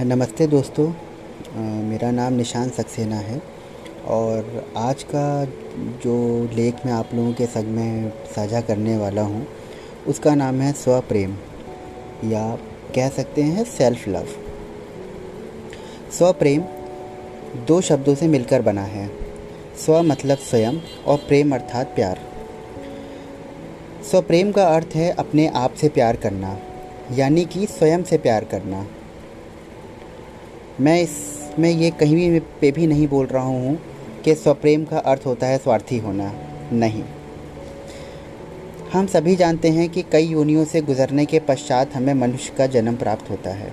नमस्ते दोस्तों मेरा नाम निशान सक्सेना है और आज का जो लेख मैं आप लोगों के संग में साझा करने वाला हूँ, उसका नाम है स्वप्रेम, या कह सकते हैं सेल्फ लव स्वप्रेम दो शब्दों से मिलकर बना है। स्व मतलब स्वयं और प्रेम अर्थात प्यार। स्वप्रेम का अर्थ है अपने आप से प्यार करना, यानी कि स्वयं से प्यार करना। मैं इसमें ये कहीं भी पे भी नहीं बोल रहा हूँ कि स्वप्रेम का अर्थ होता है स्वार्थी होना, नहीं। हम सभी जानते हैं कि कई योनियों से गुजरने के पश्चात हमें मनुष्य का जन्म प्राप्त होता है।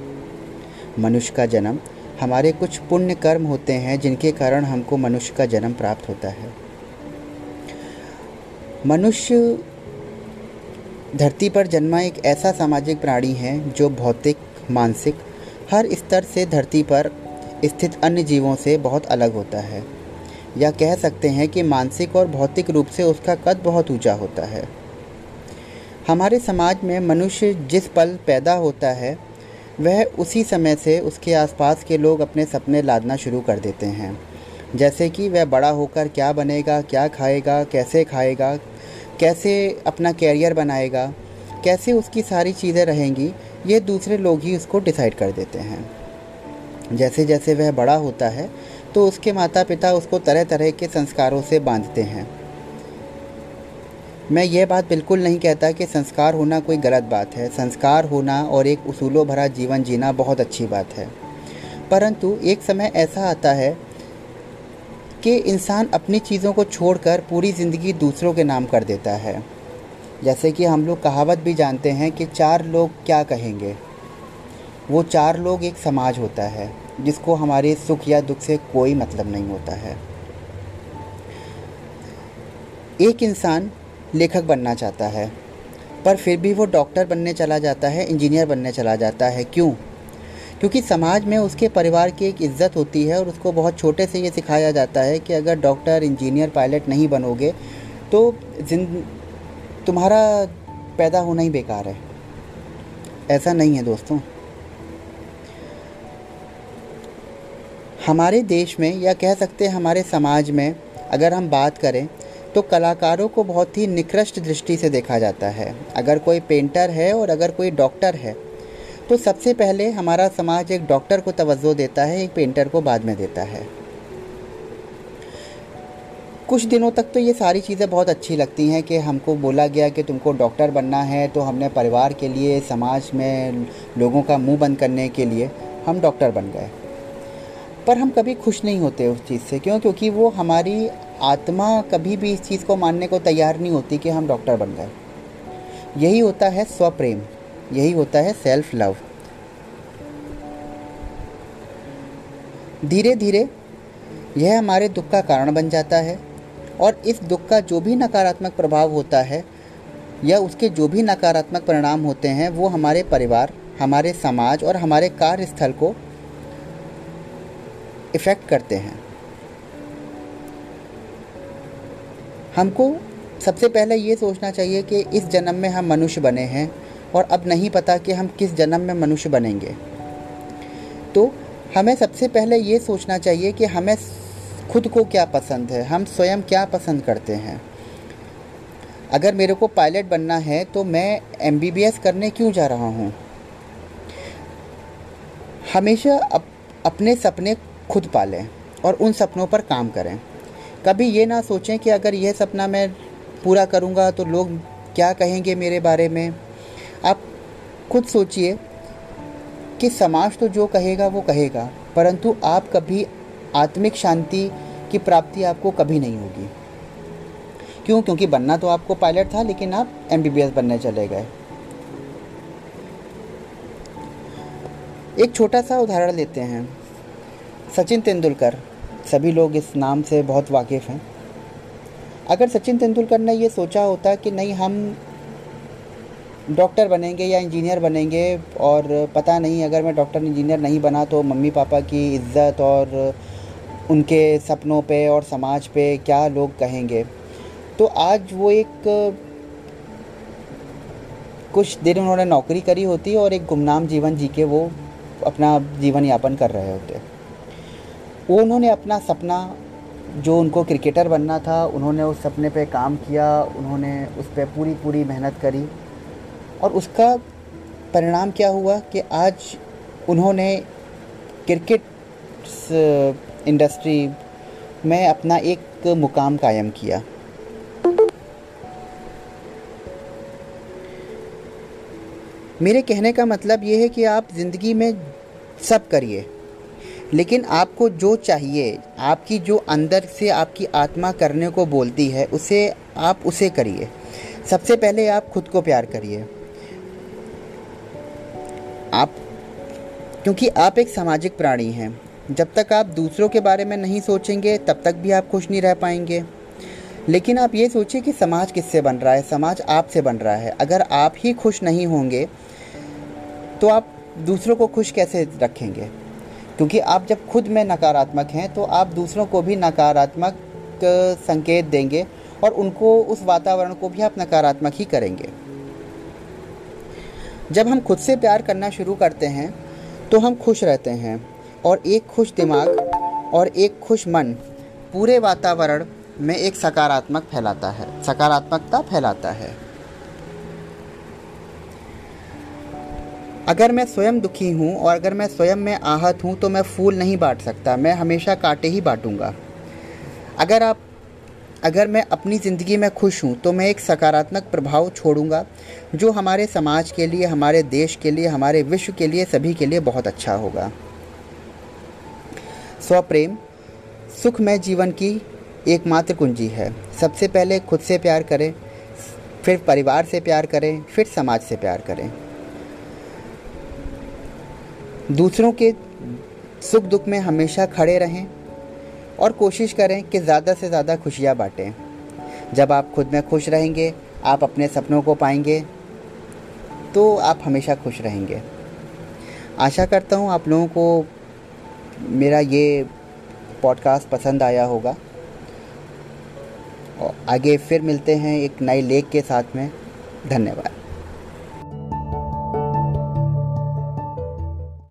मनुष्य का जन्म, हमारे कुछ पुण्य कर्म होते हैं जिनके कारण हमको मनुष्य का जन्म प्राप्त होता है। मनुष्य धरती पर जन्मा एक ऐसा सामाजिक प्राणी है जो भौतिक, मानसिक हर स्तर से धरती पर स्थित अन्य जीवों से बहुत अलग होता है। या कह सकते हैं कि मानसिक और भौतिक रूप से उसका कद बहुत ऊँचा होता है। हमारे समाज में मनुष्य जिस पल पैदा होता है, वह उसी समय से उसके आसपास के लोग अपने सपने लादना शुरू कर देते हैं। जैसे कि वह बड़ा होकर क्या बनेगा, क्या खाएगा, कैसे खाएगा, कैसे अपना कैरियर बनाएगा, कैसे उसकी सारी चीज़ें रहेंगी ये दूसरे लोग ही उसको डिसाइड कर देते हैं। जैसे जैसे वह बड़ा होता है तो उसके माता पिता उसको तरह तरह के संस्कारों से बांधते हैं। मैं ये बात बिल्कुल नहीं कहता कि संस्कार होना कोई गलत बात है। संस्कार होना और एक उसूलों भरा जीवन जीना बहुत अच्छी बात है। परंतु एक समय ऐसा आता है कि इंसान अपनी चीज़ों को छोड़कर पूरी ज़िंदगी दूसरों के नाम कर देता है। जैसे कि हम लोग कहावत भी जानते हैं कि चार लोग क्या कहेंगे। वो चार लोग एक समाज होता है, जिसको हमारे सुख या दुख से कोई मतलब नहीं होता है। एक इंसान लेखक बनना चाहता है, पर फिर भी वो डॉक्टर बनने चला जाता है, इंजीनियर बनने चला जाता है। क्यों? क्योंकि समाज में उसके परिवार की एक इज़्ज़त होती है और उसको बहुत छोटे से ये सिखाया जाता है कि अगर डॉक्टर, इंजीनियर, पायलट नहीं बनोगे तो तुम्हारा पैदा होना ही बेकार है। ऐसा नहीं है दोस्तों। हमारे देश में या कह सकते हैं हमारे समाज में अगर हम बात करें तो कलाकारों को बहुत ही निकृष्ट दृष्टि से देखा जाता है। अगर कोई पेंटर है और अगर कोई डॉक्टर है तो सबसे पहले हमारा समाज एक डॉक्टर को तवज्जो देता है, एक पेंटर को बाद में देता है। कुछ दिनों तक तो ये सारी चीज़ें बहुत अच्छी लगती हैं कि हमको बोला गया कि तुमको डॉक्टर बनना है तो हमने परिवार के लिए, समाज में लोगों का मुँह बंद करने के लिए हम डॉक्टर बन गए। पर हम कभी खुश नहीं होते उस चीज़ से, क्यों? क्योंकि वो हमारी आत्मा कभी भी इस चीज़ को मानने को तैयार नहीं होती कि हम डॉक्टर बन गए। यही होता है स्वप्रेम, यही होता है सेल्फ लव धीरे धीरे यह हमारे दुख का कारण बन जाता है। और इस दुख का जो भी नकारात्मक प्रभाव होता है, या उसके जो भी नकारात्मक परिणाम होते हैं, वो हमारे परिवार, हमारे समाज और हमारे कार्यस्थल को इफ़ेक्ट करते हैं। हमको सबसे पहले ये सोचना चाहिए कि इस जन्म में हम मनुष्य बने हैं और अब नहीं पता कि हम किस जन्म में मनुष्य बनेंगे। तो हमें सबसे पहले ये सोचना चाहिए कि हमें खुद को क्या पसंद है? हम स्वयं क्या पसंद करते हैं? अगर मेरे को पायलट बनना है तो मैं एमबीबीएस करने क्यों जा रहा हूँ? हमेशा अप, अपने सपने खुद पालें और उन सपनों पर काम करें। कभी ये ना सोचें कि अगर यह सपना मैं पूरा करूँगा तो लोग क्या कहेंगे मेरे बारे में? आप खुद सोचिए कि समाज तो जो कहेगा वो कहेगा परंतु आप कभी आत्मिक शांति की प्राप्ति आपको कभी नहीं होगी। क्यों? क्योंकि बनना तो आपको पायलट था, लेकिन आप एमबीबीएस बनने चले गए। एक छोटा सा उदाहरण लेते हैं। सचिन तेंदुलकर, सभी लोग इस नाम से बहुत वाकिफ़ हैं। अगर सचिन तेंदुलकर ने ये सोचा होता कि नहीं, हम डॉक्टर बनेंगे या इंजीनियर बनेंगे, और पता नहीं, अगर मैं डॉक्टर इंजीनियर नहीं बना तो मम्मी पापा की इज़्ज़त और उनके सपनों पे और समाज पे क्या लोग कहेंगे। तो आज वो एक, कुछ दिन उन्होंने नौकरी करी होती और एक गुमनाम जीवन जी के वो अपना जीवन यापन कर रहे होते। वो उन्होंने अपना सपना, जो उनको क्रिकेटर बनना था, उन्होंने उस सपने पे काम किया, उन्होंने उस पर पूरी पूरी मेहनत करी। और उसका परिणाम क्या हुआ कि आज उन्होंने क्रिकेट इंडस्ट्री में अपना एक मुकाम कायम किया। मेरे कहने का मतलब ये है कि आप ज़िंदगी में सब करिए, लेकिन आपको जो चाहिए, आपकी जो अंदर से आपकी आत्मा करने को बोलती है, उसे आप उसे करिए। सबसे पहले आप खुद को प्यार करिए। आप, क्योंकि आप एक सामाजिक प्राणी हैं। जब तक आप दूसरों के बारे में नहीं सोचेंगे, तब तक भी आप खुश नहीं रह पाएँगे। लेकिन आप ये सोचिए कि समाज किससे बन रहा है? समाज आपसे बन रहा है। अगर आप ही खुश नहीं होंगे तो आप दूसरों को खुश कैसे रखेंगे? क्योंकि आप जब खुद में नकारात्मक हैं तो आप दूसरों को भी नकारात्मक संकेत देंगे और उनको, उस वातावरण को भी आप नकारात्मक ही करेंगे। जब हम खुद से प्यार करना शुरू करते हैं तो हम खुश रहते हैं। और एक खुश दिमाग और एक खुश मन, पूरे वातावरण में एक सकारात्मक फैलाता है। सकारात्मकता फैलाता है। अगर मैं स्वयं दुखी हूँ और अगर मैं स्वयं में आहत हूँ तो मैं फूल नहीं बांट सकता, मैं हमेशा कांटे ही बांटूँगा। अगर आप, अगर मैं अपनी ज़िंदगी में खुश हूँ तो मैं एक सकारात्मक प्रभाव छोड़ूँगा, जो हमारे समाज के लिए, हमारे देश के लिए, हमारे विश्व के लिए, सभी के लिए बहुत अच्छा होगा। स्वप्रेम, सुखमय जीवन की एकमात्र कुंजी है। सबसे पहले खुद से प्यार करें, फिर परिवार से प्यार करें, फिर समाज से प्यार करें। दूसरों के सुख दुख में हमेशा खड़े रहें और कोशिश करें कि ज़्यादा से ज़्यादा खुशियाँ बाँटें। जब आप खुद में खुश रहेंगे, आप अपने सपनों को पाएँगे तो आप हमेशा खुश रहेंगे। आशा करता हूँ आप लोगों को मेरा ये पॉडकास्ट पसंद आया होगा। और आगे फिर मिलते हैं एक नए लेख के साथ में। धन्यवाद।